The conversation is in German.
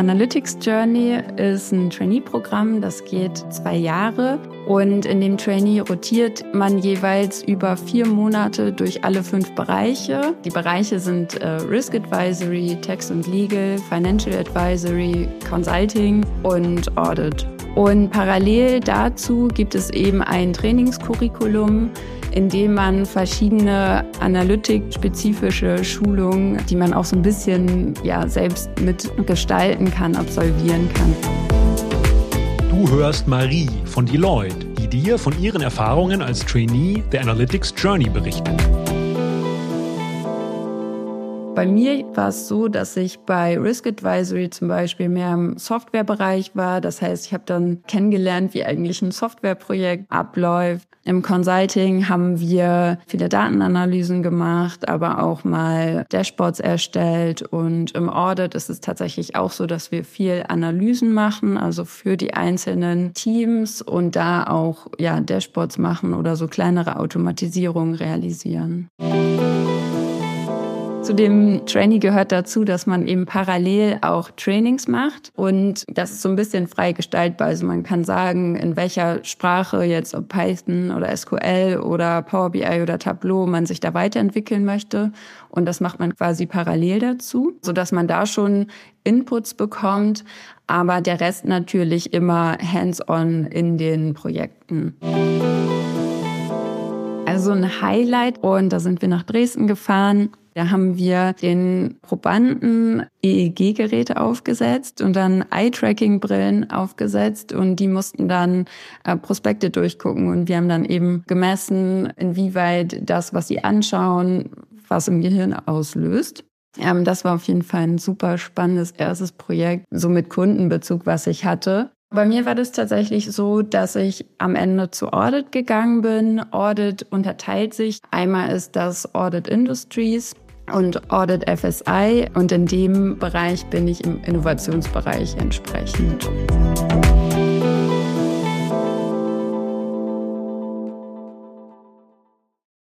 Analytics Journey ist ein Trainee-Programm, das geht zwei Jahre. Und in dem Trainee rotiert man jeweils über vier Monate durch alle fünf Bereiche. Die Bereiche sind äh, Risk Advisory, Tax und Legal, Financial Advisory, Consulting und Audit. Und parallel dazu gibt es eben ein Trainingscurriculum, in dem man verschiedene analytikspezifische Schulungen, die man auch so ein bisschen ja, selbst mitgestalten kann, absolvieren kann. Du hörst Marie von Deloitte, die dir von ihren Erfahrungen als Trainee der Analytics Journey berichtet. Bei mir war es so, dass ich bei Risk Advisory zum Beispiel mehr im Softwarebereich war. Das heißt, ich habe dann kennengelernt, wie eigentlich ein Softwareprojekt abläuft. Im Consulting haben wir viele Datenanalysen gemacht, aber auch mal Dashboards erstellt. Und im Audit ist es tatsächlich auch so, dass wir viel Analysen machen, also für die einzelnen Teams und da auch ja, Dashboards machen oder so kleinere Automatisierungen realisieren. Zu dem Trainee gehört dazu, dass man eben parallel auch Trainings macht und das ist so ein bisschen frei gestaltbar. Also man kann sagen, in welcher Sprache jetzt, ob Python oder SQL oder Power BI oder Tableau man sich da weiterentwickeln möchte und das macht man quasi parallel dazu, so dass man da schon Inputs bekommt, aber der Rest natürlich immer hands-on in den Projekten. Also ein Highlight und da sind wir nach Dresden gefahren da haben wir den Probanden EEG-Geräte aufgesetzt und dann Eye-Tracking-Brillen aufgesetzt und die mussten dann äh, Prospekte durchgucken und wir haben dann eben gemessen, inwieweit das, was sie anschauen, was im Gehirn auslöst. Ähm, das war auf jeden Fall ein super spannendes erstes Projekt, so mit Kundenbezug, was ich hatte. Bei mir war das tatsächlich so, dass ich am Ende zu Audit gegangen bin. Audit unterteilt sich. Einmal ist das Audit Industries und Audit FSI und in dem Bereich bin ich im Innovationsbereich entsprechend.